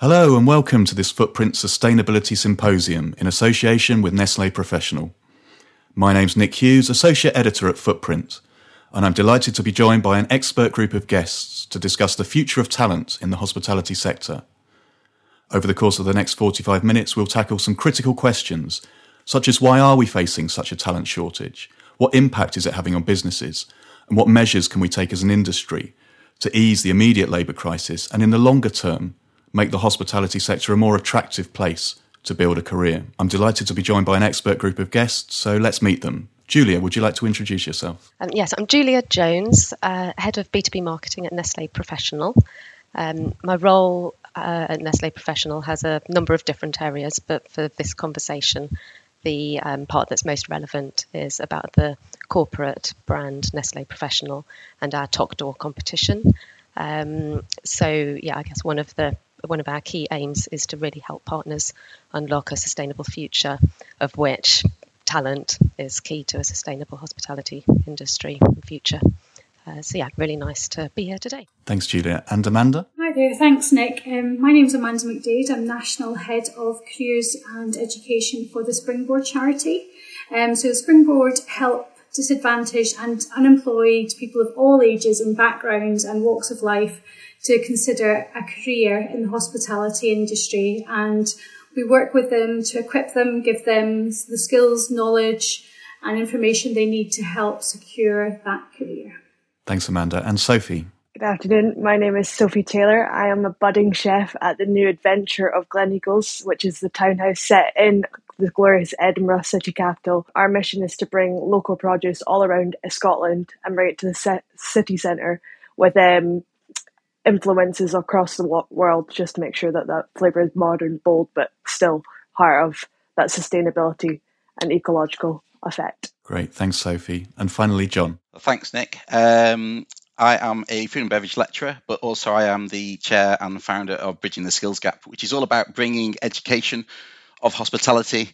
Hello and welcome to this Footprint Sustainability Symposium in association with Nestle Professional. My name's Nick Hughes, Associate Editor at Footprint, and I'm delighted to be joined by an expert group of guests to discuss the future of talent in the hospitality sector. Over the course of the next 45 minutes, we'll tackle some critical questions, such as why are we facing such a talent shortage? What impact is it having on businesses? And what measures can we take as an industry to ease the immediate labour crisis and in the longer term make the hospitality sector a more attractive place to build a career. I'm delighted to be joined by an expert group of guests, so let's meet them. Julia, would you like to introduce yourself? Um, yes, I'm Julia Jones, uh, Head of B2B Marketing at Nestle Professional. Um, my role uh, at Nestle Professional has a number of different areas, but for this conversation, the um, part that's most relevant is about the corporate brand Nestle Professional and our Toque d'Or competition. Um, so, yeah, I guess one of the one of our key aims is to really help partners unlock a sustainable future, of which talent is key to a sustainable hospitality industry future. Uh, so yeah, really nice to be here today. Thanks, Julia. And Amanda? Hi there, thanks Nick. Um, my name is Amanda McDade. I'm National Head of Careers and Education for the Springboard charity. Um, so Springboard help disadvantaged and unemployed people of all ages and backgrounds and walks of life to consider a career in the hospitality industry. And we work with them to equip them, give them the skills, knowledge, and information they need to help secure that career. Thanks, Amanda. And Sophie. Good afternoon. My name is Sophie Taylor. I am a budding chef at the new adventure of Gleneagles, which is the townhouse set in the glorious Edinburgh city capital. Our mission is to bring local produce all around Scotland and bring it to the city centre with um, influences across the world just to make sure that that flavour is modern, bold, but still part of that sustainability and ecological effect. Great. Thanks, Sophie. And finally, John. Thanks, Nick. Um, I am a food and beverage lecturer, but also I am the chair and founder of Bridging the Skills Gap, which is all about bringing education of hospitality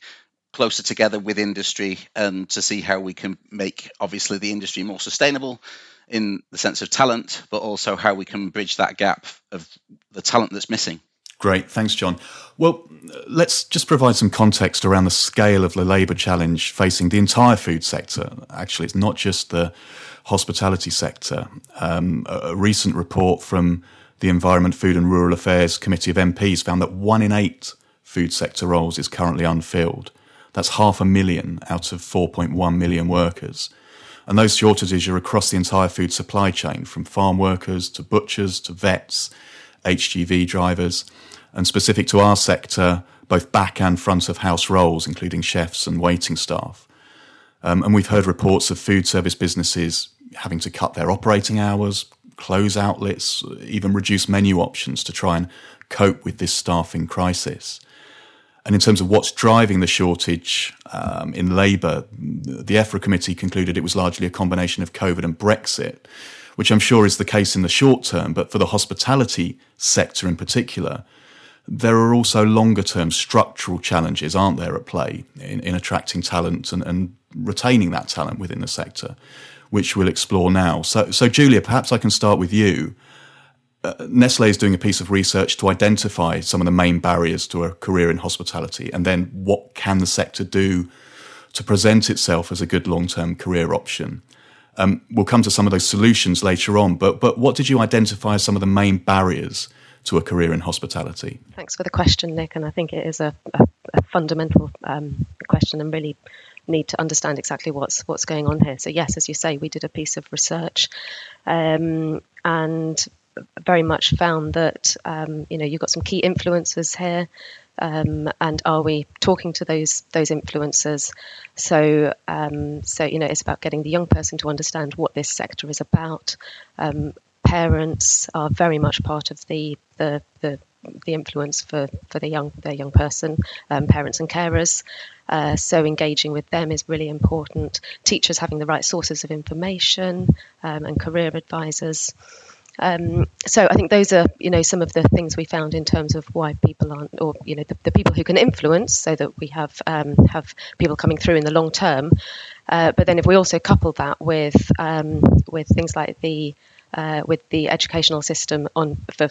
closer together with industry and to see how we can make obviously the industry more sustainable in the sense of talent, but also how we can bridge that gap of the talent that's missing. Great, thanks, John. Well, let's just provide some context around the scale of the labour challenge facing the entire food sector. Actually, it's not just the hospitality sector. Um, a recent report from the Environment, Food and Rural Affairs Committee of MPs found that one in eight food sector roles is currently unfilled. That's half a million out of 4.1 million workers. And those shortages are across the entire food supply chain, from farm workers to butchers to vets, HGV drivers, and specific to our sector, both back and front of house roles, including chefs and waiting staff. Um, and we've heard reports of food service businesses having to cut their operating hours, close outlets, even reduce menu options to try and cope with this staffing crisis. And in terms of what's driving the shortage um, in labour, the EFRA committee concluded it was largely a combination of COVID and Brexit, which I'm sure is the case in the short term. But for the hospitality sector in particular, there are also longer term structural challenges, aren't there, at play in, in attracting talent and, and, retaining that talent within the sector, which we'll explore now. So, so Julia, perhaps I can start with you uh, Nestle is doing a piece of research to identify some of the main barriers to a career in hospitality, and then what can the sector do to present itself as a good long-term career option. Um, we'll come to some of those solutions later on, but but what did you identify as some of the main barriers to a career in hospitality? Thanks for the question, Nick, and I think it is a, a, a fundamental um, question and really need to understand exactly what's what's going on here. So yes, as you say, we did a piece of research, um, and very much found that um, you know you've got some key influencers here, um, and are we talking to those those influencers? So um, so you know it's about getting the young person to understand what this sector is about. Um, parents are very much part of the the the, the influence for, for the young their young person, um, parents and carers. Uh, so engaging with them is really important. Teachers having the right sources of information um, and career advisors. Um, so I think those are, you know, some of the things we found in terms of why people aren't, or you know, the, the people who can influence, so that we have um, have people coming through in the long term. Uh, but then if we also couple that with um, with things like the uh, with the educational system on for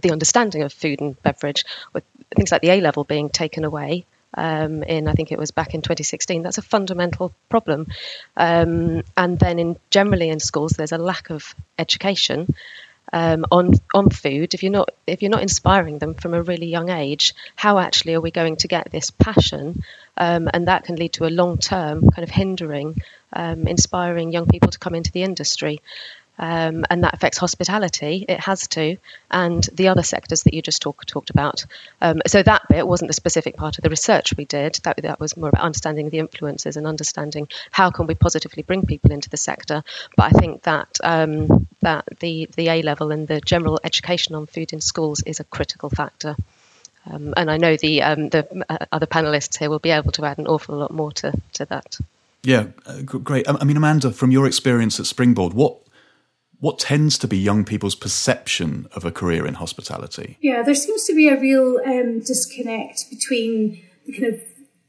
the understanding of food and beverage, with things like the A level being taken away. Um, in I think it was back in 2016. That's a fundamental problem. Um, and then in generally in schools, there's a lack of education um, on on food, if you're not if you're not inspiring them from a really young age, how actually are we going to get this passion? Um, and that can lead to a long term kind of hindering, um, inspiring young people to come into the industry um, and that affects hospitality. It has to, and the other sectors that you just talk, talked about. Um, so that bit wasn't the specific part of the research we did. That that was more about understanding the influences and understanding how can we positively bring people into the sector. But I think that um, that the the A level and the general education on food in schools is a critical factor. Um, and I know the um, the uh, other panelists here will be able to add an awful lot more to to that. Yeah, uh, great. I mean, Amanda, from your experience at Springboard, what what tends to be young people's perception of a career in hospitality? Yeah, there seems to be a real um, disconnect between the kind of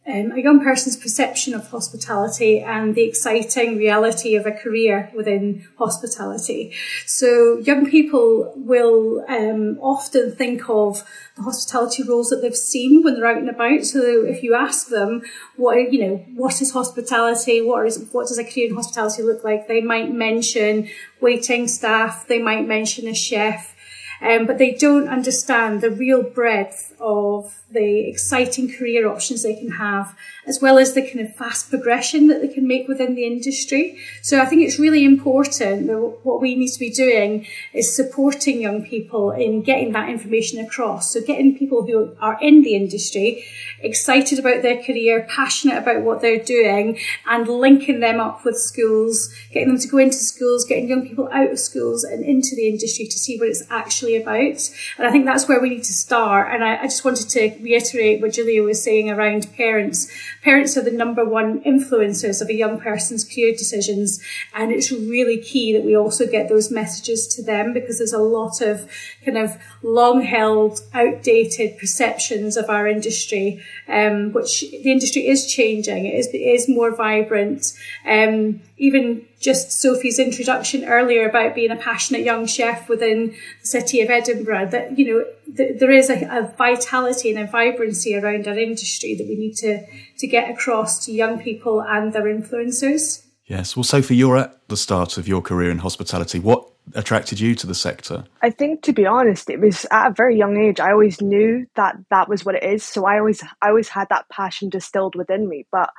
um, a young person's perception of hospitality and the exciting reality of a career within hospitality. So young people will um, often think of the hospitality roles that they've seen when they're out and about. So if you ask them, what you know, what is hospitality? What is what does a career in hospitality look like? They might mention waiting staff. They might mention a chef. Um, but they don't understand the real breadth of the exciting career options they can have, as well as the kind of fast progression that they can make within the industry. So I think it's really important that what we need to be doing is supporting young people in getting that information across. So getting people who are in the industry excited about their career, passionate about what they're doing, and linking them up with schools, getting them to go into schools, getting young people out of schools and into the industry to see what it's actually about. And I think that's where we need to start. And I, I just wanted to reiterate what Julia was saying around parents. Parents are the number one influencers of a young person's career decisions. And it's really key that we also get those messages to them because there's a lot of kind of long held, outdated perceptions of our industry, um, which the industry is changing. It is, it is more vibrant. Um, even just Sophie's introduction earlier about being a passionate young chef within the city of Edinburgh, that, you know, th- there is a, a, vitality and a vibrancy around our industry that we need to, to get across to young people and their influencers. Yes. Well, Sophie, you're at the start of your career in hospitality. What attracted you to the sector? I think, to be honest, it was at a very young age. I always knew that that was what it is. So I always, I always had that passion distilled within me. But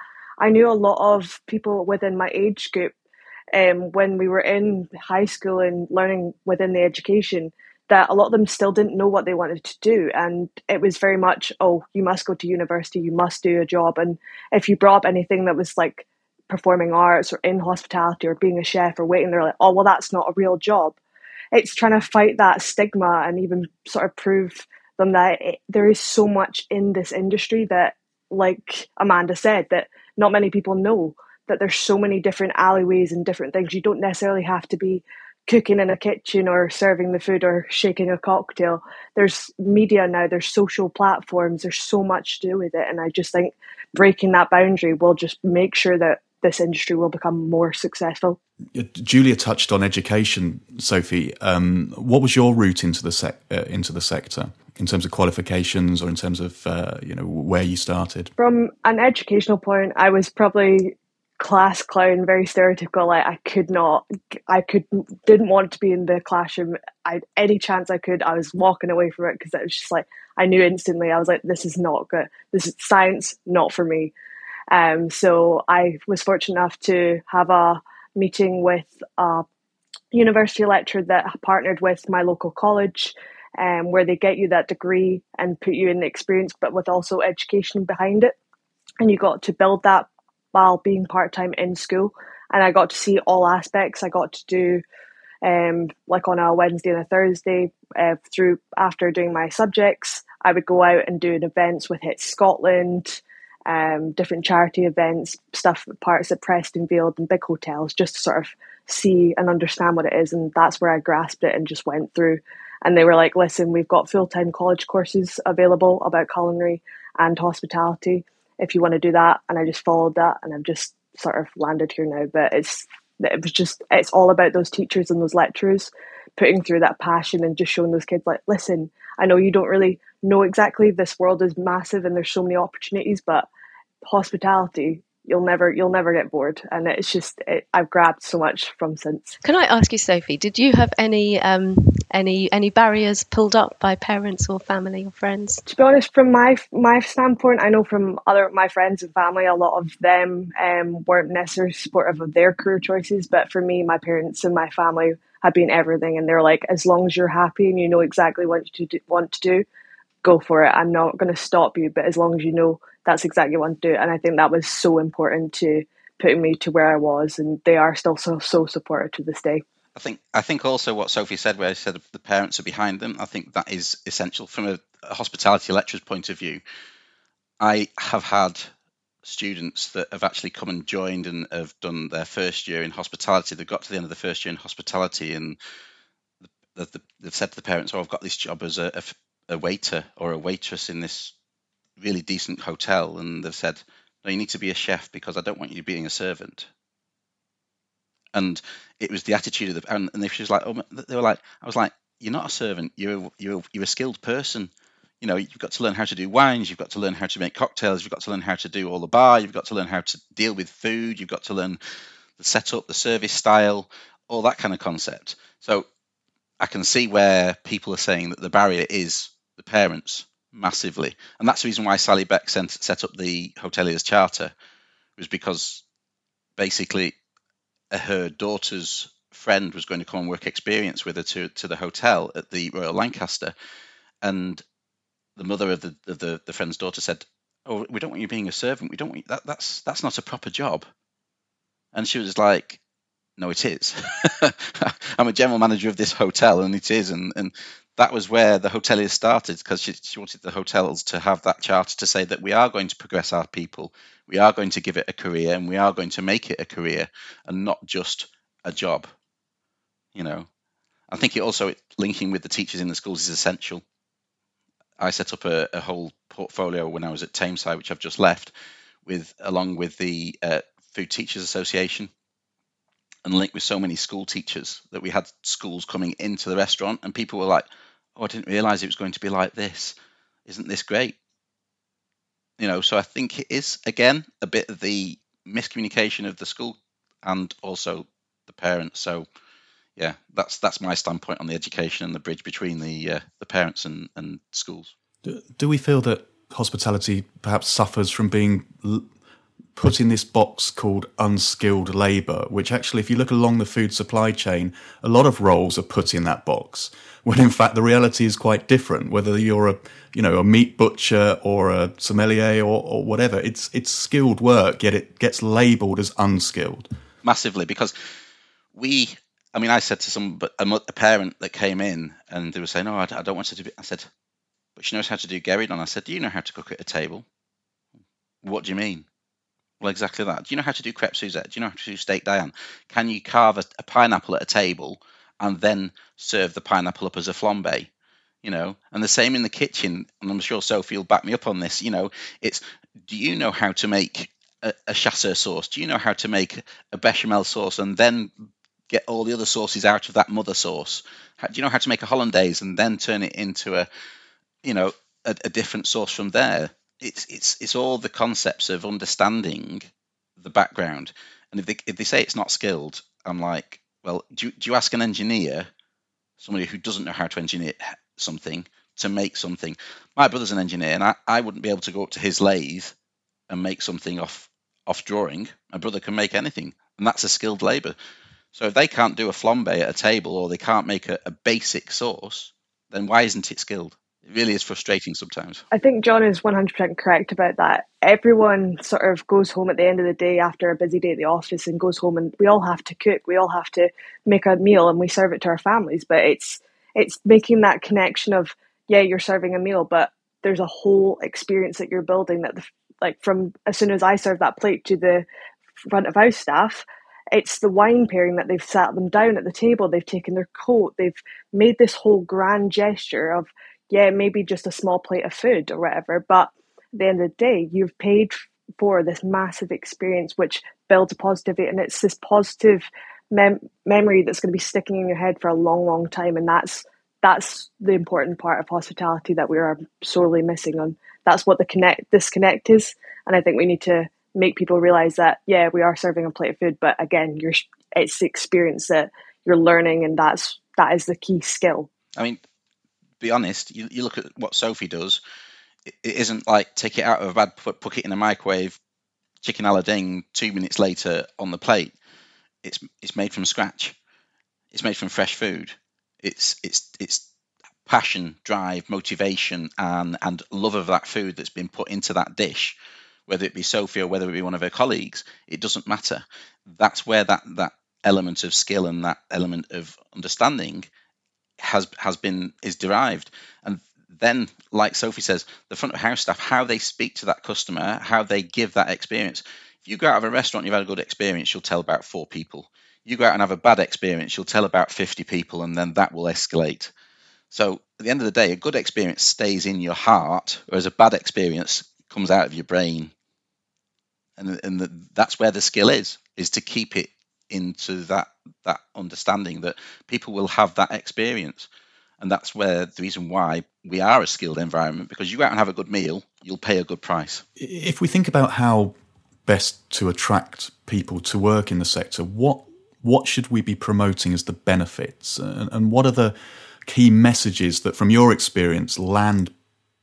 I knew a lot of people within my age group um, when we were in high school and learning within the education that a lot of them still didn't know what they wanted to do. And it was very much, oh, you must go to university, you must do a job. And if you brought up anything that was like performing arts or in hospitality or being a chef or waiting, they're like, oh, well, that's not a real job. It's trying to fight that stigma and even sort of prove them that it, there is so much in this industry that, like Amanda said, that not many people know that there's so many different alleyways and different things. You don't necessarily have to be cooking in a kitchen or serving the food or shaking a cocktail. There's media now, there's social platforms, there's so much to do with it. And I just think breaking that boundary will just make sure that this industry will become more successful. Julia touched on education, Sophie. Um, what was your route into the sec- uh, into the sector in terms of qualifications or in terms of uh, you know where you started? From an educational point, I was probably class clown, very stereotypical. Like I could not, I could didn't want to be in the classroom. I any chance I could, I was walking away from it because it was just like I knew instantly. I was like, this is not good. This is science, not for me. Um, so I was fortunate enough to have a meeting with a university lecturer that partnered with my local college. Um, where they get you that degree and put you in the experience, but with also education behind it. And you got to build that while being part time in school, and I got to see all aspects. I got to do um, like on a Wednesday and a Thursday uh, through after doing my subjects. I would go out and do an events with Hit Scotland, um, different charity events, stuff parts at Prestonfield and big hotels, just to sort of see and understand what it is. And that's where I grasped it and just went through. And they were like, "Listen, we've got full time college courses available about culinary and hospitality." if you want to do that. And I just followed that and I've just sort of landed here now. But it's it was just it's all about those teachers and those lecturers putting through that passion and just showing those kids like, listen, I know you don't really know exactly this world is massive and there's so many opportunities, but hospitality you'll never you'll never get bored and it's just it, i've grabbed so much from since can i ask you sophie did you have any um any any barriers pulled up by parents or family or friends to be honest from my my standpoint i know from other my friends and family a lot of them um weren't necessarily supportive of their career choices but for me my parents and my family have been everything and they're like as long as you're happy and you know exactly what you do, want to do go for it i'm not going to stop you but as long as you know that's exactly what I want to do. And I think that was so important to putting me to where I was, and they are still so so supportive to this day. I think I think also what Sophie said, where she said the parents are behind them. I think that is essential from a, a hospitality lecturer's point of view. I have had students that have actually come and joined and have done their first year in hospitality. They've got to the end of the first year in hospitality and they've said to the parents, "Oh, I've got this job as a, a, a waiter or a waitress in this really decent hotel and they've said, no, you need to be a chef because I don't want you being a servant. And it was the attitude of the, and, and she was like, oh, they were like, I was like, you're not a servant. You're, you're, you're a skilled person. You know, you've got to learn how to do wines. You've got to learn how to make cocktails. You've got to learn how to do all the bar. You've got to learn how to deal with food. You've got to learn the setup, the service style, all that kind of concept. So I can see where people are saying that the barrier is the parents massively, and that's the reason why Sally Beck sent, set up the Hoteliers Charter, was because basically Uh, her daughter's friend was going to come and work experience with her to, to the hotel at the Royal Lancaster, and the mother of the, of the the friend's daughter said, "Oh, we don't want you being a servant. We don't want you, that. That's that's not a proper job." And she was like, "No, it is. I'm a general manager of this hotel, and it is." And and that was where the hoteliers started because she, she, wanted the hotels to have that charter to say that we are going to progress our people, we are going to give it a career, and we are going to make it a career and not just a job. You know, I think it also linking with the teachers in the schools is essential. I set up a, a whole portfolio when I was at Tameside, which I've just left, with along with the uh, Food Teachers Association and linked with so many school teachers that we had schools coming into the restaurant and people were like oh, I didn't realize it was going to be like this. Isn't this great? You know, so I think it is again a bit of the miscommunication of the school and also the parents. So yeah, that's that's my standpoint on the education and the bridge between the uh, the parents and, and schools. Do, do we feel that hospitality perhaps suffers from being put in this box called unskilled labour, which actually, if you look along the food supply chain, a lot of roles are put in that box. When in fact the reality is quite different. Whether you're a you know a meat butcher or a sommelier or, or whatever, it's it's skilled work, yet it gets labelled as unskilled. Massively, because we. I mean, I said to some a, a parent that came in and they were saying, oh, "No, I, don't want her to do." I said, "But she knows how to do guéridon." I said, "Do you know how to cook at a table?" What do you mean? Well, exactly that. Do you know how to do crepe Suzette? Do you know how to do steak Diane? Can you carve a, a pineapple at a table and then serve the pineapple up as a flambe? You know, and the same in the kitchen. And I'm sure Sophie will back me up on this. You know, it's do you know how to make a, a chasseur sauce? Do you know how to make a bechamel sauce and then get all the other sauces out of that mother sauce? How, do you know how to make a hollandaise and then turn it into a, you know, a, a different sauce from there? It's it's it's all the concepts of understanding the background. And if they if they say it's not skilled, I'm like, well, do you, do you ask an engineer, somebody who doesn't know how to engineer something, to make something? My brother's an engineer, and I, I wouldn't be able to go up to his lathe and make something off off drawing. My brother can make anything, and that's a skilled labour. So if they can't do a flambe at a table or they can't make a, a basic sauce, then why isn't it skilled? Really is frustrating sometimes. I think John is 100% correct about that. Everyone sort of goes home at the end of the day after a busy day at the office and goes home and we all have to cook. We all have to make a meal and we serve it to our families, but it's it's making that connection of yeah, you're serving a meal, but there's a whole experience that you're building that the, like from as soon as I serve that plate to the front of house staff, it's the wine pairing that they've sat them down at the table, they've taken their coat, they've made this whole grand gesture of yeah, maybe just a small plate of food or whatever. But at the end of the day, you've paid for this massive experience which builds a positivity and it's this positive mem- memory that's going to be sticking in your head for a long, long time, and that's that's the important part of hospitality that we are sorely missing on. That's what the connect disconnect is, and I think we need to make people realize that yeah, we are serving a plate of food, but again, you're it's the experience that you're learning, and that's that is the key skill. I mean, be honest, you, you look at what Sophie does. It, isn't like take it out of a bad put, put it in a microwave, chicken a la ding, two minutes later on the plate. It's it's made from scratch. It's made from fresh food. It's it's it's passion, drive, motivation, and and love of that food that's been put into that dish, whether it be Sophie or whether it be one of her colleagues. It doesn't matter. That's where that that element of skill and that element of understanding has has been is derived. And then like sophie says the front of house staff how they speak to that customer how they give that experience. If you go out of a restaurant you've had a good experience you'll tell about four people. You go out and have a bad experience you'll tell about 50 people and then that will escalate. So at the end of the day a good experience stays in your heart whereas a bad experience comes out of your brain. And, and the, that's where the skill is is to keep it into that that understanding that people will have that experience. And that's where the reason why we are a skilled environment because you go out and have a good meal you'll pay a good price. If we think about how best to attract people to work in the sector what what should we be promoting as the benefits? And, and what are the key messages that from your experience land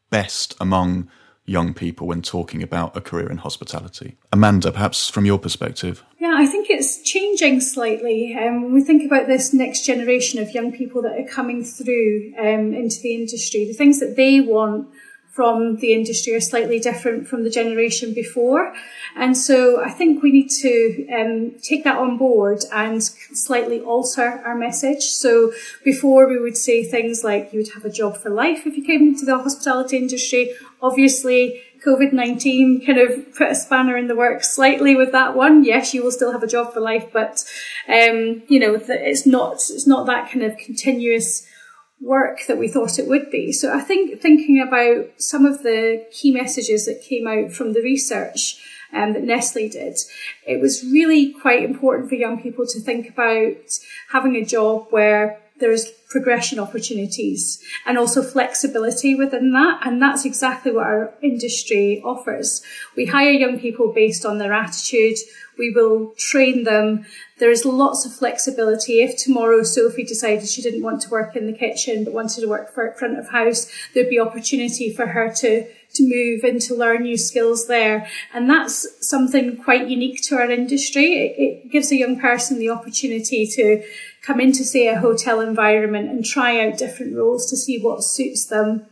best among young people when talking about a career in hospitality. Amanda, perhaps from your perspective. Yeah, I think it's changing slightly. Um, when we think about this next generation of young people that are coming through um, into the industry, the things that they want from the industry are slightly different from the generation before. And so I think we need to um, take that on board and slightly alter our message. So before we would say things like you would have a job for life if you came into the hospitality industry. Obviously, COVID 19 kind of put a spanner in the works slightly with that one. Yes, you will still have a job for life, but, um, you know, it's not, it's not that kind of continuous work that we thought it would be. So I think thinking about some of the key messages that came out from the research um, that Nestle did, it was really quite important for young people to think about having a job where there's progression opportunities and also flexibility within that. And that's exactly what our industry offers. We hire young people based on their attitude. We will train them. There is lots of flexibility. If tomorrow Sophie decided she didn't want to work in the kitchen but wanted to work for front of house, there'd be opportunity for her to to move and to learn new skills there. And that's something quite unique to our industry. It, it gives a young person the opportunity to come into, say, a hotel environment and try out different roles to see what suits them.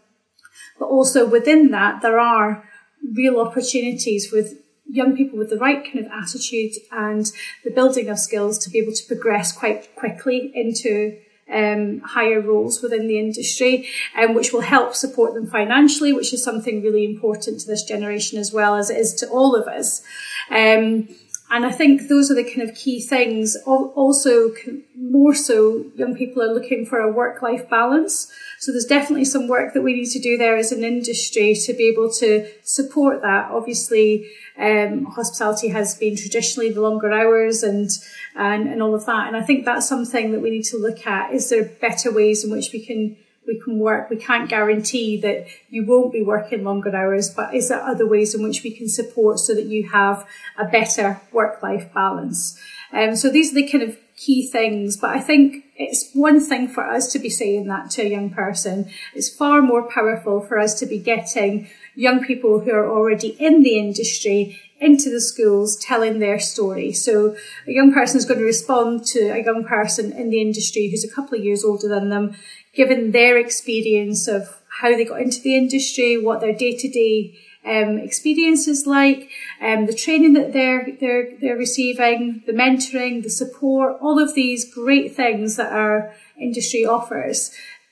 But also within that, there are real opportunities with young people with the right kind of attitude and the building of skills to be able to progress quite quickly into um, higher roles within the industry, um, which will help support them financially, which is something really important to this generation as well as it is to all of us. Um, and I think those are the kind of key things. Also, more so, young people are looking for a work life balance. So there's definitely some work that we need to do there as an industry to be able to support that. Obviously, um, hospitality has been traditionally the longer hours and, and, and all of that. And I think that's something that we need to look at. Is there better ways in which we can we can work. We can't guarantee that you won't be working longer hours, but is there other ways in which we can support so that you have a better work life balance? Um, so these are the kind of key things, but I think it's one thing for us to be saying that to a young person. It's far more powerful for us to be getting young people who are already in the industry into the schools telling their story. So a young person is going to respond to a young person in the industry who's a couple of years older than them, given their experience of how they got into the industry, what their day to day experience is like, um, the training that they're they're they're receiving, the mentoring, the support, all of these great things that our industry offers.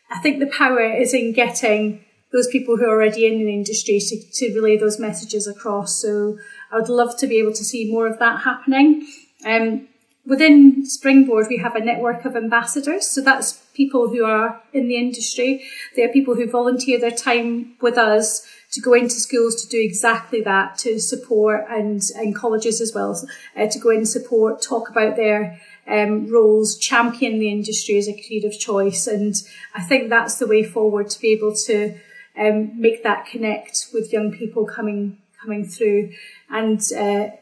I think the power is in getting those people who are already in the industry to, to relay those messages across. So I would love to be able to see more of that happening. Um, within Springboard, we have a network of ambassadors. So that's people who are in the industry. They are people who volunteer their time with us to go into schools to do exactly that, to support and, and colleges as well, uh, to go in and support, talk about their um, roles, champion the industry as a of choice. And I think that's the way forward to be able to um, make that connect with young people coming coming through. And uh,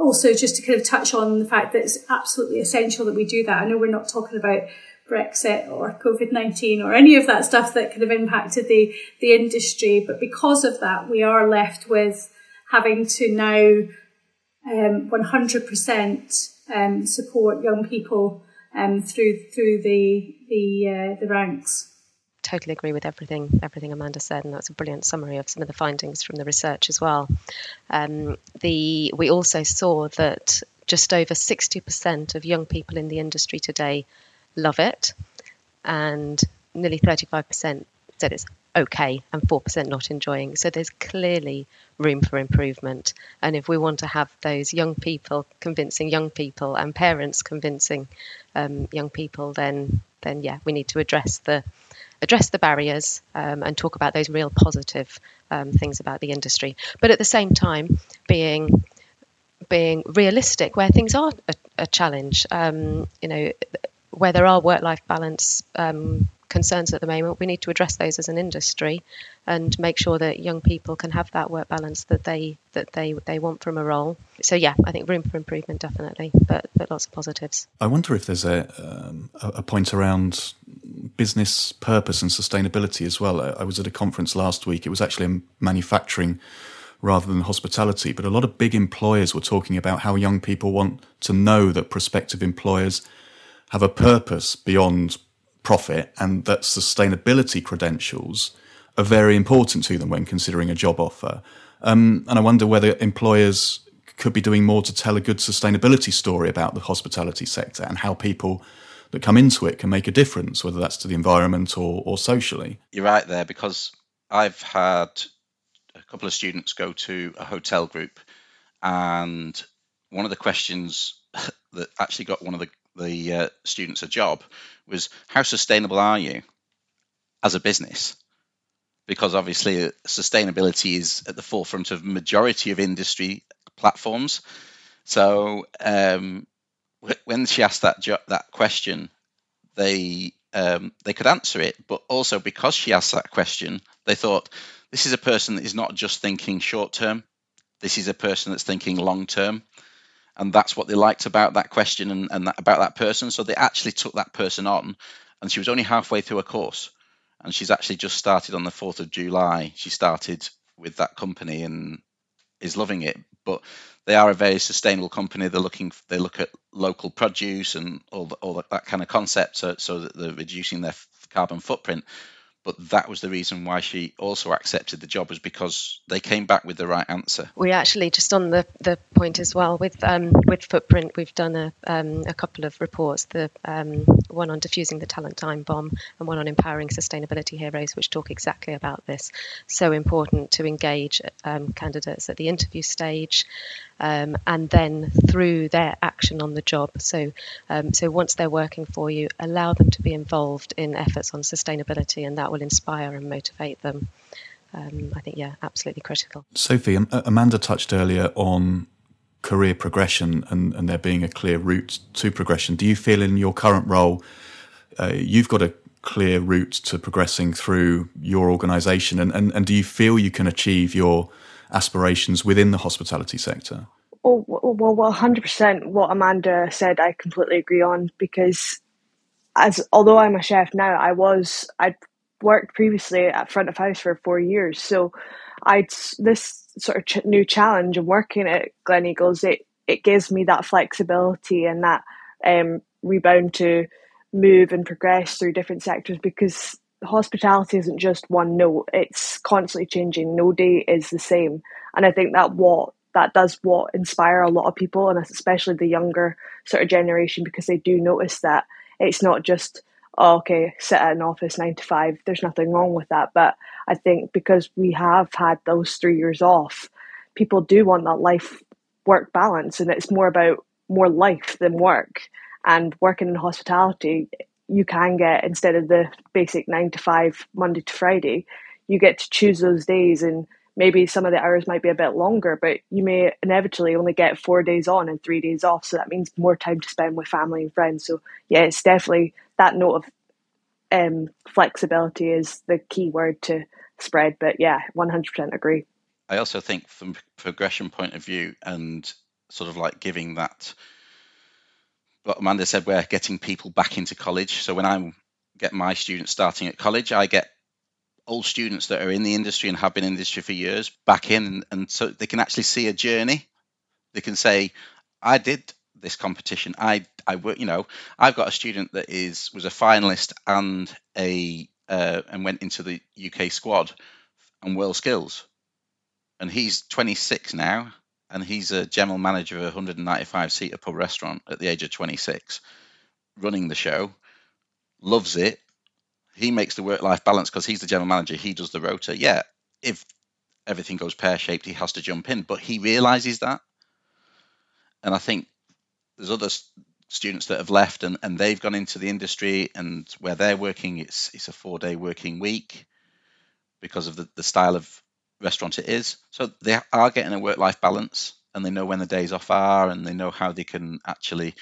also just to kind of touch on the fact that it's absolutely essential that we do that. I know we're not talking about Brexit or COVID 19 or any of that stuff that could have impacted the, the industry, but because of that, we are left with having to now um, 100% um, support young people um, through through the the uh, the ranks. Totally agree with everything everything Amanda said, and that's a brilliant summary of some of the findings from the research as well. Um, the we also saw that just over 60% of young people in the industry today love it, and nearly 35% said it's okay and 4% not enjoying. So there's clearly room for improvement. And if we want to have those young people convincing young people and parents convincing um, young people, then then yeah, we need to address the address the barriers um, and talk about those real positive um, things about the industry. But at the same time, being being realistic where things are a, a challenge. Um, you know, where there are work life balance um, concerns at the moment, we need to address those as an industry and make sure that young people can have that work balance that they that they they want from a role. So yeah, I think room for improvement definitely, but but lots of positives. I wonder if there's a um, a point around business purpose and sustainability as well. I was at a conference last week. It was actually in manufacturing rather than hospitality, but a lot of big employers were talking about how young people want to know that prospective employers have a purpose beyond profit and that sustainability credentials are very important to them when considering a job offer. Um, and I wonder whether employers could be doing more to tell a good sustainability story about the hospitality sector and how people that come into it can make a difference, whether that's to the environment or, or socially. You're right there because I've had a couple of students go to a hotel group, and one of the questions that actually got one of the the uh, students a job was how sustainable are you as a business? Because obviously uh, sustainability is at the forefront of majority of industry platforms. So um, when she asked that jo- that question, they um, they could answer it, but also because she asked that question, they thought this is a person that is not just thinking short term. This is a person that's thinking long term and that's what they liked about that question and, and that, about that person. So they actually took that person on, and she was only halfway through a course, and she's actually just started on the fourth of July. She started with that company and is loving it. But they are a very sustainable company. They're looking, they look at local produce and all, the, all that kind of concept, so, so that they're reducing their carbon footprint but that was the reason why she also accepted the job was because they came back with the right answer. We actually just on the, the point as well with um, with footprint, we've done a um, a couple of reports. The um, one on diffusing the talent time bomb and one on empowering sustainability heroes, which talk exactly about this. So important to engage um, candidates at the interview stage, um, and then through their action on the job. So, um, so once they're working for you, allow them to be involved in efforts on sustainability, and that will inspire and motivate them. Um, I think, yeah, absolutely critical. Sophie, Amanda touched earlier on career progression and, and there being a clear route to progression. Do you feel in your current role, uh, you've got a clear route to progressing through your organisation, and, and, and do you feel you can achieve your aspirations within the hospitality sector? Oh, well, well, hundred percent. What Amanda said, I completely agree on because, as although I'm a chef now, I was I'd worked previously at front of house for four years, so I'd this sort of ch- new challenge of working at Gleneagles. It it gives me that flexibility and that um, rebound to move and progress through different sectors because hospitality isn't just one note it's constantly changing no day is the same and i think that what that does what inspire a lot of people and especially the younger sort of generation because they do notice that it's not just oh, okay sit at an office nine to five there's nothing wrong with that but i think because we have had those three years off people do want that life work balance and it's more about more life than work and working in hospitality you can get instead of the basic nine to five Monday to Friday, you get to choose those days and maybe some of the hours might be a bit longer, but you may inevitably only get four days on and three days off. So that means more time to spend with family and friends. So yeah, it's definitely that note of um, flexibility is the key word to spread. But yeah, 100% agree. I also think from progression point of view and sort of like giving that what Amanda said, we're getting people back into college. So when I get my students starting at college, I get old students that are in the industry and have been in the industry for years back in, and so they can actually see a journey. They can say, "I did this competition. I I. You know, I've got a student that is was a finalist and a uh, and went into the UK squad and World Skills, and he's 26 now, and he's a general manager of a 195 seater pub restaurant at the age of 26, running the show, loves it, he makes the work life balance because he's the general manager. He does the rota. Yeah, if everything goes pear shaped, he has to jump in, but he realizes that. And I think there's other students that have left and, and they've gone into the industry and where they're working, it's it's a four day working week because of the, the style of restaurant it is. So they are getting a work life balance and they know when the days off are and they know how they can actually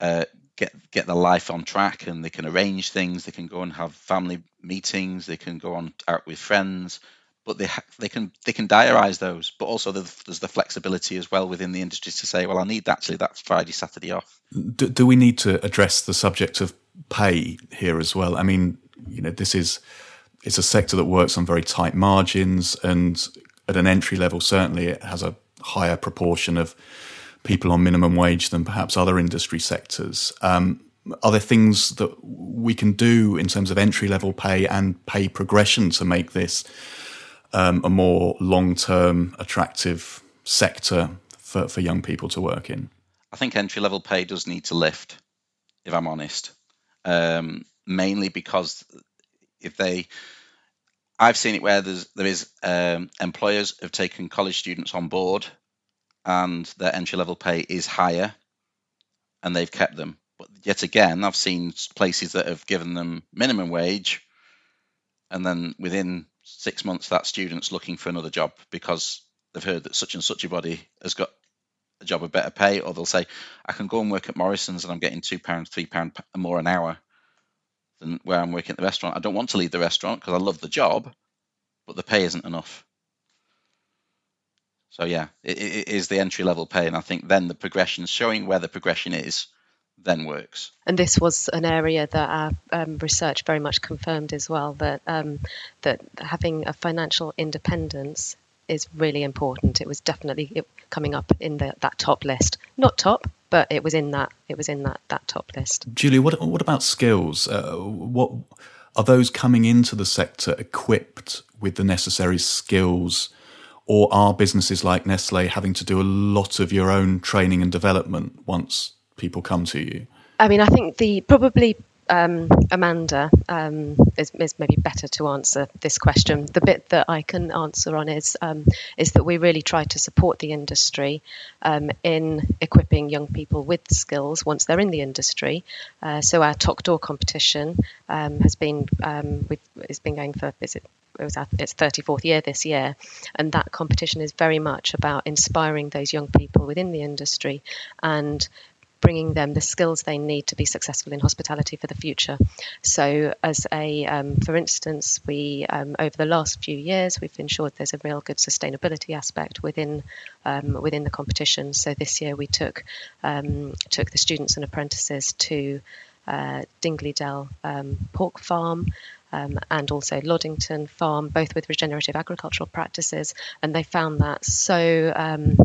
uh, get get their life on track and they can arrange things. They can go and have family meetings. They can go on out with friends but they ha- they can they can diarize those but also there's the flexibility as well within the industry to say well i need actually that friday saturday off do, do we need to address the subject of pay here as well i mean you know this is it's a sector that works on very tight margins and at an entry level certainly it has a higher proportion of people on minimum wage than perhaps other industry sectors. Um, are there things that we can do in terms of entry level pay and pay progression to make this um, a more long term attractive sector for, for young people to work in? I think entry level pay does need to lift, if I'm honest. Um, mainly because if they, I've seen it where there's there is um, employers have taken college students on board and their entry level pay is higher and they've kept them. But yet again, I've seen places that have given them minimum wage and then within six months that student's looking for another job because they've heard that such and such a body has got a job of better pay, or they'll say, I can go and work at Morrison's and I'm getting two pounds, three pounds more an hour than where I'm working at the restaurant. I don't want to leave the restaurant because I love the job, but the pay isn't enough. So yeah, it, it is the entry level pay, and I think then the progression, showing where the progression is, then works. And this was an area that our um, research very much confirmed as well that um, that having a financial independence is really important. It was definitely coming up in the, that top list, not top, but it was in that it was in that that top list. Julie, what what about skills? Uh, what are those coming into the sector equipped with the necessary skills? or are businesses like Nestle having to do a lot of your own training and development once people come to you? I mean, I think the probably um, Amanda um, is, is, maybe better to answer this question. The bit that I can answer on is um, is that we really try to support the industry um, in equipping young people with skills once they're in the industry. Uh, so our Toque d'Or competition um, has been um, it's been going for is it it was its 34th year this year, and that competition is very much about inspiring those young people within the industry and bringing them the skills they need to be successful in hospitality for the future. So, as a, um, for instance, we um, over the last few years we've ensured there's a real good sustainability aspect within um, within the competition. So this year we took um, took the students and apprentices to uh, Dingley Dell um, Pork Farm um, and also Loddington Farm, both with regenerative agricultural practices, and they found that so um,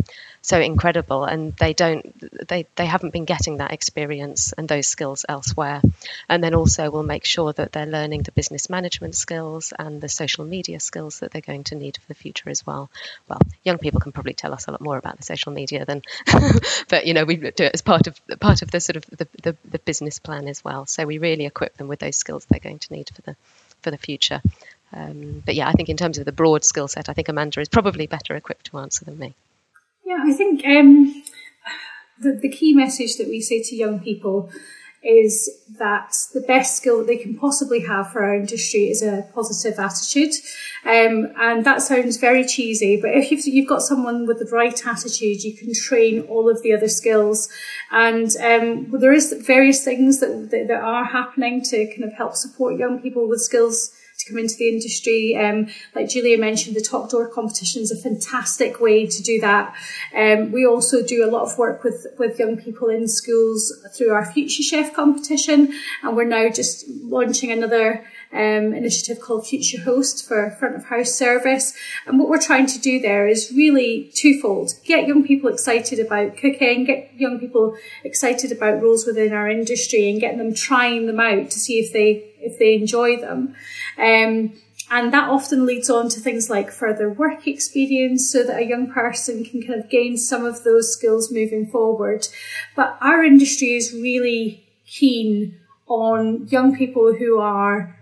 so incredible. And they don't they they haven't been getting that experience and those skills elsewhere. And then also we'll make sure that they're learning the business management skills and the social media skills that they're going to need for the future as well. Well, young people can probably tell us a lot more about the social media than, but you know we do it as part of part of the sort of the, the, the business plan as well. So we really equip them with those skills they're going to need for the for the future. Um, but yeah, I think in terms of the broad skill set, I think Amanda is probably better equipped to answer than me. Yeah, I think um, the, the key message that we say to young people is that the best skill that they can possibly have for our industry is a positive attitude. Um, and that sounds very cheesy, but if you've, you've, got someone with the right attitude, you can train all of the other skills. And um, well, there is various things that, that, that are happening to kind of help support young people with skills come into the industry. Um, like Julia mentioned, the Toque d'Or competition is a fantastic way to do that. Um, we also do a lot of work with, with young people in schools through our Future Chef competition, and we're now just launching another um, initiative called Future Host for front of house service. And what we're trying to do there is really twofold. Get young people excited about cooking, get young people excited about roles within our industry and getting them trying them out to see if they if they enjoy them. Um, and that often leads on to things like further work experience so that a young person can kind of gain some of those skills moving forward. But our industry is really keen on young people who are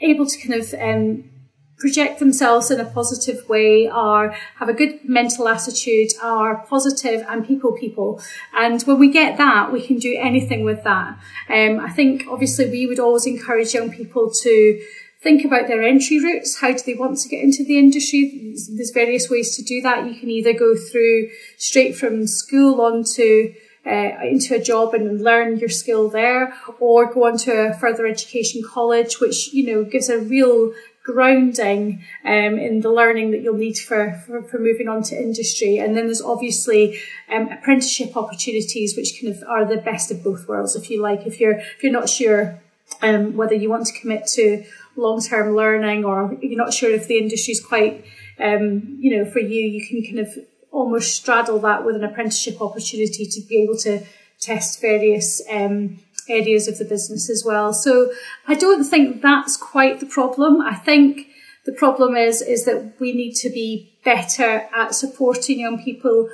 able to kind of um, project themselves in a positive way, are have a good mental attitude, are positive and people people. And when we get that, we can do anything with that. Um, I think obviously we would always encourage young people to think about their entry routes. How do they want to get into the industry? There's various ways to do that. You can either go through straight from school onto uh, into a job and learn your skill there, or go on to a further education college, which you know gives a real grounding um, in the learning that you'll need for, for, for, moving on to industry. And then there's obviously um, apprenticeship opportunities, which kind of are the best of both worlds, if you like. If you're if you're not sure um, whether you want to commit to long term learning, or you're not sure if the industry is quite um, you know for you, you can kind of almost straddle that with an apprenticeship opportunity to be able to test various um, areas of the business as well. So I don't think that's quite the problem. I think the problem is is that we need to be better at supporting young people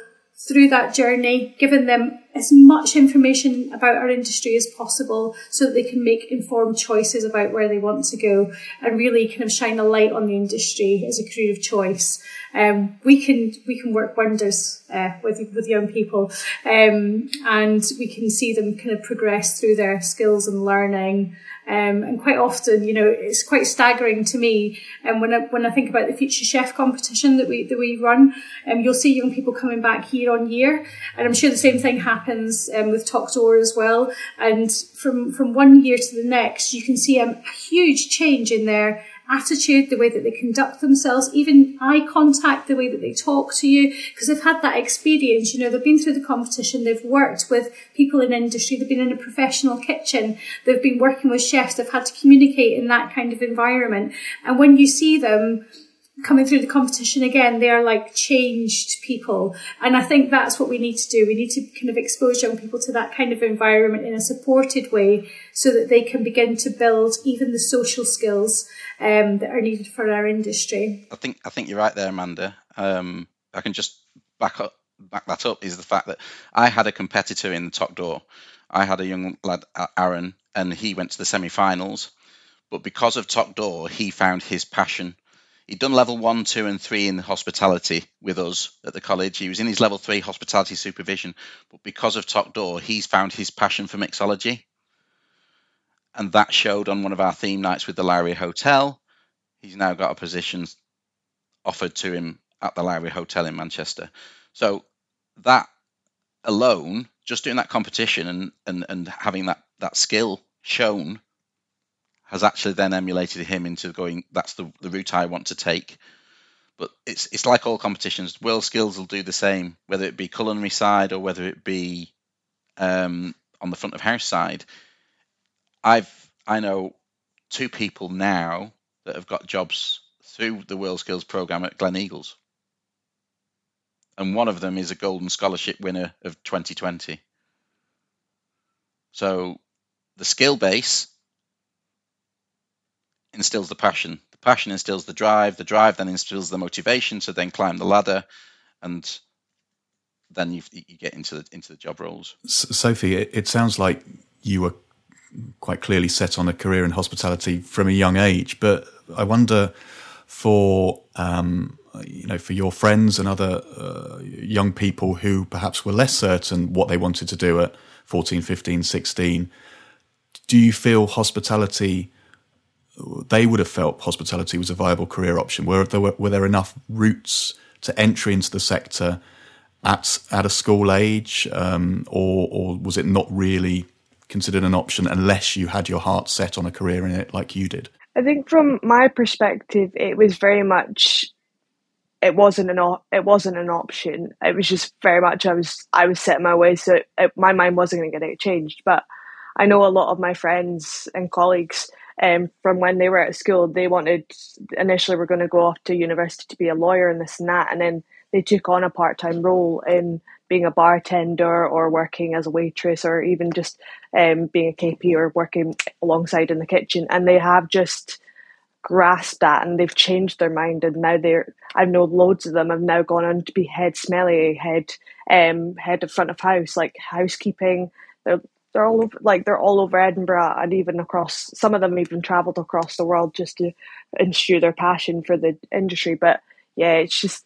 through that journey, giving them as much information about our industry as possible so that they can make informed choices about where they want to go and really kind of shine a light on the industry as a career of choice. Um, we can we can work wonders uh, with with young people, um, and we can see them kind of progress through their skills and learning. Um, and quite often, you know, it's quite staggering to me. And um, when I, when I think about the Future Chef competition that we that we run, um, you'll see young people coming back year on year, and I'm sure the same thing happens um, with Toque d'Or as well. And from from one year to the next, you can see a, a huge change in their attitude, the way that they conduct themselves, even eye contact, the way that they talk to you, because they've had that experience. You know, they've been through the competition, they've worked with people in industry, they've been in a professional kitchen, they've been working with chefs, they've had to communicate in that kind of environment. And when you see them, coming through the competition again, they are like changed people. And I think that's what we need to do. We need to kind of expose young people to that kind of environment in a supported way so that they can begin to build even the social skills um, that are needed for our industry. I think I think you're right there, Amanda. Um, I can just back up back that up is the fact that I had a competitor in the Toque d'Or. I had a young lad, Aaron, and he went to the semi-finals. But because of Toque d'Or, he found his passion He'd done level one, two, and three in hospitality with us at the college. He was in his level three hospitality supervision, but because of Toque d'Or, he's found his passion for mixology. And that showed on one of our theme nights with the Lowry Hotel. He's now got a position offered to him at the Lowry Hotel in Manchester. So that alone, just doing that competition and, and, and having that, that skill shown has actually then emulated him into going, that's the, the route I want to take. But it's it's like all competitions. World Skills will do the same, whether it be culinary side or whether it be um, on the front of house side. I've I know two people now that have got jobs through the World Skills program at Gleneagles, and one of them is a Golden Scholarship winner of 2020. So the skill base instills the passion. The passion instills the drive. The drive then instills the motivation to then climb the ladder, and then you, you get into the into the job roles. Sophie, it, sounds like you were quite clearly set on a career in hospitality from a young age, but I wonder for um, you know for your friends and other uh, young people who perhaps were less certain what they wanted to do at 14, 15, 16. Do you feel hospitality? They would have felt hospitality was a viable career option. Were there, were there enough routes to entry into the sector at at a school age, um, or or was it not really considered an option unless you had your heart set on a career in it like you did? I think from my perspective, it was very much it wasn't an op- it wasn't an option. It was just very much I was I was set my way, so it, my mind wasn't going to get it changed. But I know a lot of my friends and colleagues um, from when they were at school, they wanted initially were going to go off to university to be a lawyer and this and that, and then they took on a part time role in being a bartender or working as a waitress or even just um, being a KP or working alongside in the kitchen, and they have just grasped that and they've changed their mind and now they're I know loads of them have now gone on to be head sommelier, head um head of front of house, like housekeeping. They're they're all over like they're all over Edinburgh and even across some of them even travelled across the world just to ensure their passion for the industry. But yeah, it's just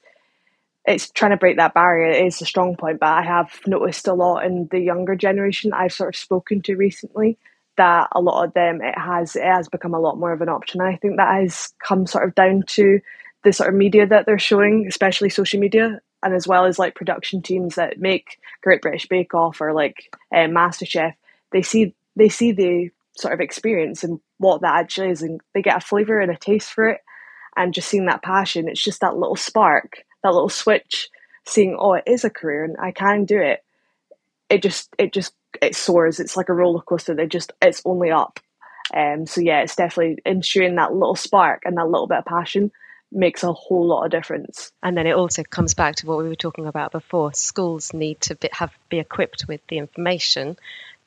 it's trying to break that barrier it is a strong point, but I have noticed a lot in the younger generation I've sort of spoken to recently that a lot of them it has it has become a lot more of an option. I think that has come sort of down to the sort of media that they're showing, especially social media, and as well as like production teams that make Great British Bake Off or like uh, MasterChef. They see they see the sort of experience and what that actually is, and they get a flavor and a taste for it. And just seeing that passion, it's just that little spark, that little switch, seeing oh, it is a career and I can do it. It just it just it soars. It's like a roller coaster. They just it's only up. Um, so yeah, it's definitely ensuring that little spark and that little bit of passion makes a whole lot of difference. And then it also comes back to what we were talking about before. Schools need to be, have be equipped with the information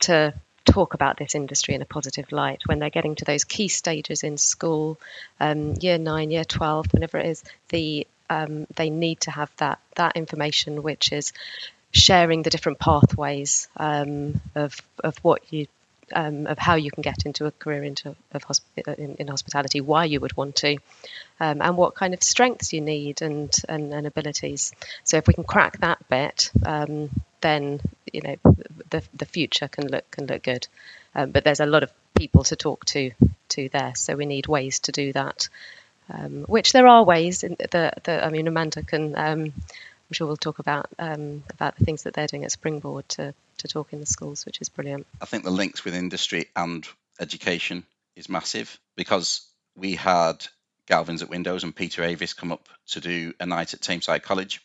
to talk about this industry in a positive light when they're getting to those key stages in school, um, year nine, year twelve, whenever it is. The um, they need to have that that information, which is sharing the different pathways um, of of what you um, of how you can get into a career into of hosp- in, in, hospitality, why you would want to, um, and what kind of strengths you need and, and, and abilities. So if we can crack that bit, um, then you know the the future can look can look good. Um, but there's a lot of people to talk to to there, so we need ways to do that. Um, which there are ways that, that I mean Amanda can um, I'm sure we'll talk about um, about the things that they're doing at Springboard to to talk in the schools, which is brilliant. I think the links with industry and education is massive because we had Galvin's at Windows and Peter Avis come up to do a night at Tameside College,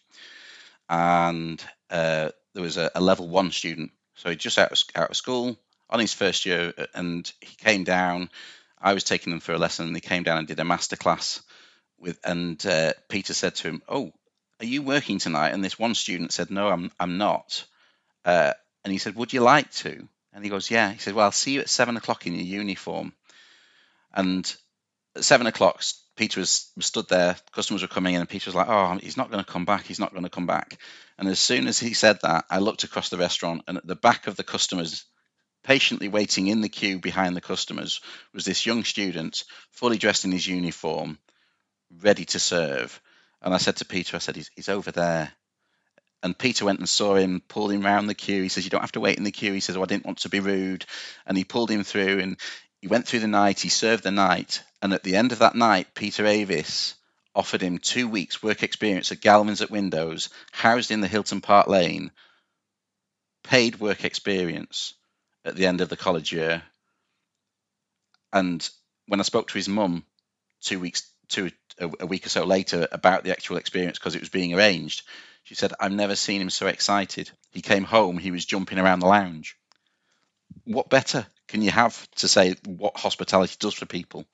and uh, there was a, a, level one student, so just out of, out of school on his first year, and he came down. I was taking them for a lesson, and he came down and did a masterclass with, and uh, Peter said to him, "Oh, are you working tonight? And this one student said, no, I'm, I'm not. Uh, and he said, would you like to? And he goes, yeah. He said, well, I'll see you at seven o'clock in your uniform. And at seven o'clock, Peter was, was stood there, customers were coming in, and Peter was like, oh, he's not going to come back. He's not going to come back. And as soon as he said that, I looked across the restaurant, and at the back of the customers, patiently waiting in the queue behind the customers, was this young student, fully dressed in his uniform, ready to serve. And I said to Peter, I said, he's, he's over there. And Peter went and saw him, pulled him round the queue. He says, You don't have to wait in the queue. He says, Oh, I didn't want to be rude. And he pulled him through and he went through the night. He served the night. And at the end of that night, Peter Avis offered him two weeks' work experience at Galvin's at Windows, housed in the Hilton Park Lane, paid work experience at the end of the college year. And when I spoke to his mum two weeks two a, a week or so later about the actual experience because it was being arranged. She said, I've never seen him so excited. He came home, he was jumping around the lounge. What better can you have to say what hospitality does for people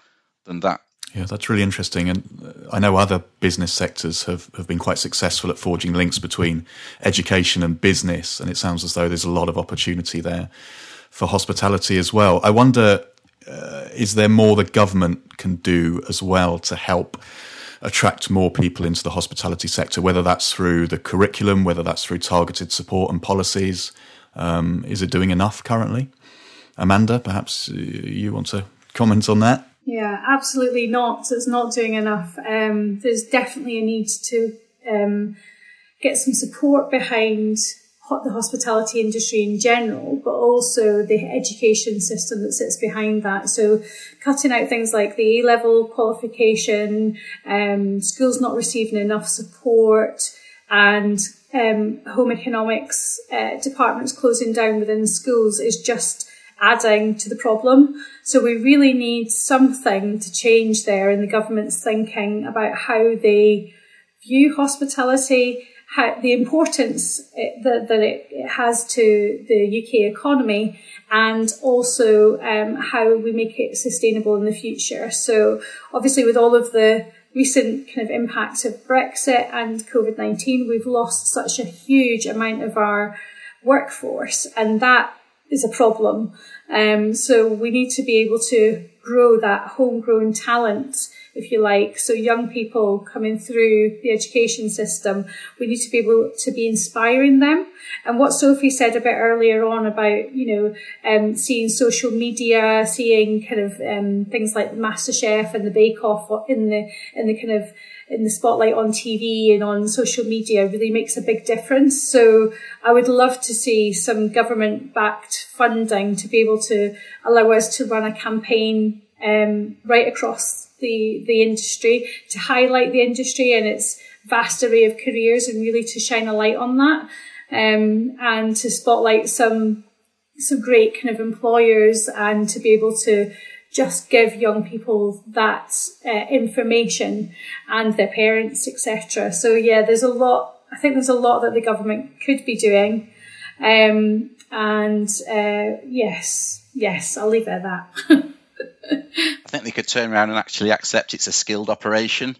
than that? Yeah, that's really interesting. And uh, I know other business sectors have, have been quite successful at forging links between education and business. And it sounds as though there's a lot of opportunity there for hospitality as well. I wonder uh, is there more the government can do as well to help attract more people into the hospitality sector, whether that's through the curriculum, whether that's through targeted support and policies? Um, is it doing enough currently? Amanda, perhaps you want to comment on that? Yeah, absolutely not. It's not doing enough. Um, there's definitely a need to um, get some support behind the hospitality industry in general, but also the education system that sits behind that. So cutting out things like the A level qualification, um, schools not receiving enough support, and um, home economics uh, departments closing down within schools is just adding to the problem. So we really need something to change there in the government's thinking about how they view hospitality, the importance it, that, that it has to the UK economy, and also um, how we make it sustainable in the future. So obviously, with all of the recent kind of impacts of Brexit and COVID nineteen, we've lost such a huge amount of our workforce, and that is a problem. Um, so we need to be able to grow that homegrown talent, if you like. So young people coming through the education system, we need to be able to be inspiring them. And what Sophie said a bit earlier on about, you know, um, seeing social media, seeing kind of um, things like MasterChef and the Bake Off in the in the kind of in the spotlight on TV and on social media really makes a big difference. So I would love to see some government backed funding to be able to allow us to run a campaign um, right across the, the industry to highlight the industry and its vast array of careers and really to shine a light on that um, and to spotlight some some great kind of employers and to be able to just give young people that uh, information and their parents, etc. So yeah, there's a lot. I think there's a lot that the government could be doing, um, and uh, yes, yes, I'll leave it at that. I think they could turn around and actually accept it's a skilled operation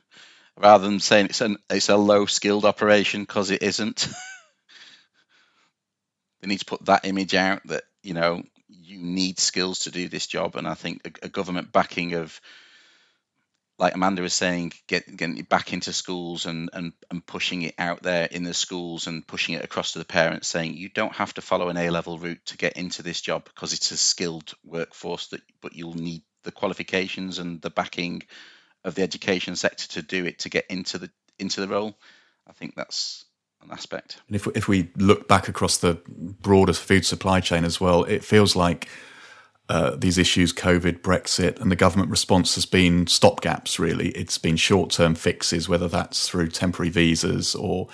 rather than saying it's an it's a low skilled operation because it isn't. they need to put that image out that you know you need skills to do this job, and I think a, a government backing of like Amanda was saying, get, getting it back into schools and, and, and pushing it out there in the schools and pushing it across to the parents, saying you don't have to follow an A level route to get into this job because it's a skilled workforce that, but you'll need the qualifications and the backing of the education sector to do it to get into the into the role. I think that's an aspect. And if if we look back across the broader food supply chain as well, it feels like uh, these issues, COVID, Brexit, and the government response has been stopgaps. Really, it's been short-term fixes, whether that's through temporary visas or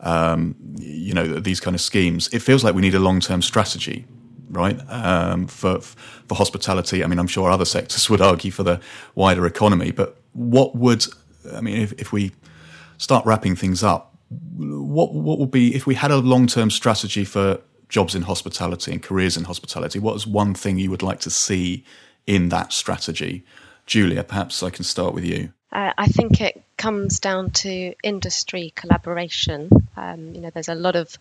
um, you know these kind of schemes. It feels like we need a long-term strategy, right? Um, for for hospitality. I mean, I'm sure other sectors would argue for the wider economy, but what would I mean if, if we start wrapping things up? what what would be if we had a long term strategy for jobs in hospitality and careers in hospitality? What is one thing you would like to see in that strategy? Julia, perhaps I can start with you. Uh, I think it comes down to industry collaboration. Um, you know, there's a lot of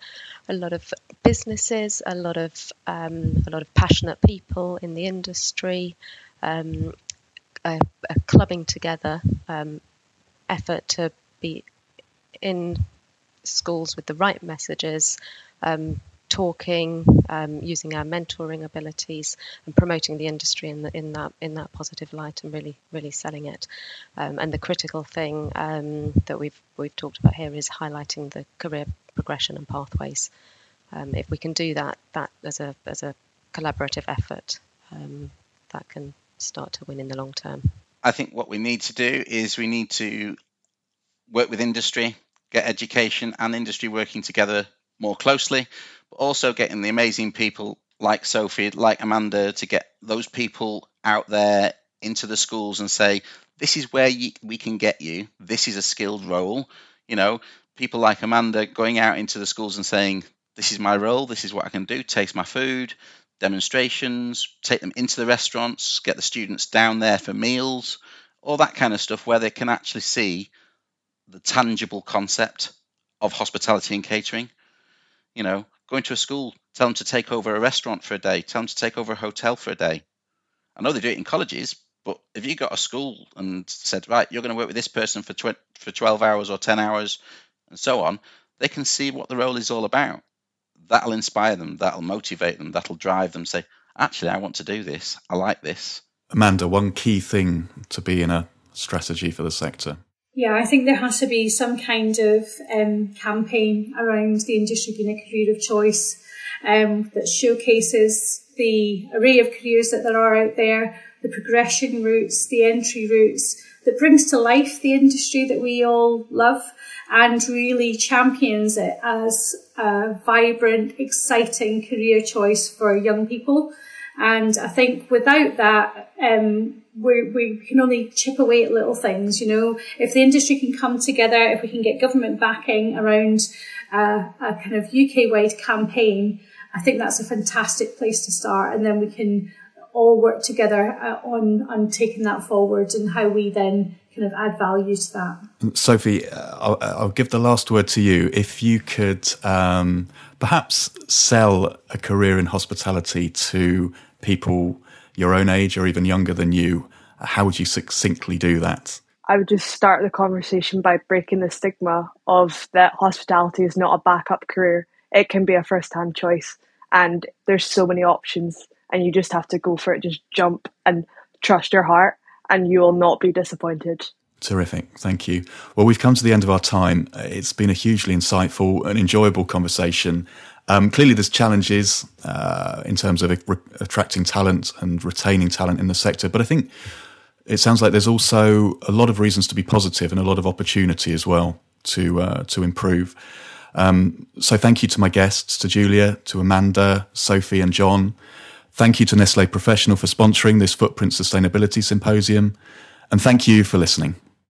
a lot of businesses, a lot of um, a lot of passionate people in the industry, um, a, a, clubbing together um, effort to be in schools with the right messages, um, talking, um, using our mentoring abilities, and promoting the industry in, the, in that in that positive light, and really really selling it. Um, and the critical thing um, that we've we've talked about here is highlighting the career progression and pathways. Um, if we can do that, that as a as a collaborative effort, um, that can start to win in the long term. I think what we need to do is we need to work with industry, get education and industry working together more closely, but also getting the amazing people like Sophie, like Amanda, to get those people out there into the schools and say, this is where you, we can get you. This is a skilled role. You know, people like Amanda going out into the schools and saying, this is my role. This is what I can do. Taste my food, demonstrations, take them into the restaurants, get the students down there for meals, all that kind of stuff where they can actually see the tangible concept of hospitality and catering. You know, going to a school, tell them to take over a restaurant for a day, tell them to take over a hotel for a day. I know they do it in colleges, but if you got a school and said, right, you're going to work with this person for tw- for 12 hours or 10 hours and so on, they can see what the role is all about. That'll inspire them, that'll motivate them, that'll drive them. Say, actually, I want to do this. I like this. Amanda, one key thing to be in a strategy for the sector Yeah, I think there has to be some kind of um, campaign around the industry being a career of choice um, that showcases the array of careers that there are out there, the progression routes, the entry routes, that brings to life the industry that we all love and really champions it as a vibrant, exciting career choice for young people. And I think without that, um, we, we can only chip away at little things. You know, if the industry can come together, if we can get government backing around uh, a kind of UK wide campaign, I think that's a fantastic place to start. And then we can all work together uh, on on taking that forward and how we then kind of add value to that. Sophie, uh, I'll, I'll, give the last word to you. If you could um, perhaps sell a career in hospitality to people your own age or even younger than you, how would you succinctly do that? I would just start the conversation by breaking the stigma of that hospitality is not a backup career. It can be a first hand choice, and there's so many options, and you just have to go for it. Just jump and trust your heart and you will not be disappointed. Terrific. Thank you. Well, we've come to the end of our time. It's been a hugely insightful and enjoyable conversation. Um, clearly, there's challenges uh, in terms of re- attracting talent and retaining talent in the sector, but I think it sounds like there's also a lot of reasons to be positive and a lot of opportunity as well to uh, to improve. Um, so, thank you to my guests, to Julia, to Amanda, Sophie, and John. Thank you to Nestlé Professional for sponsoring this Footprint Sustainability Symposium. And thank you for listening.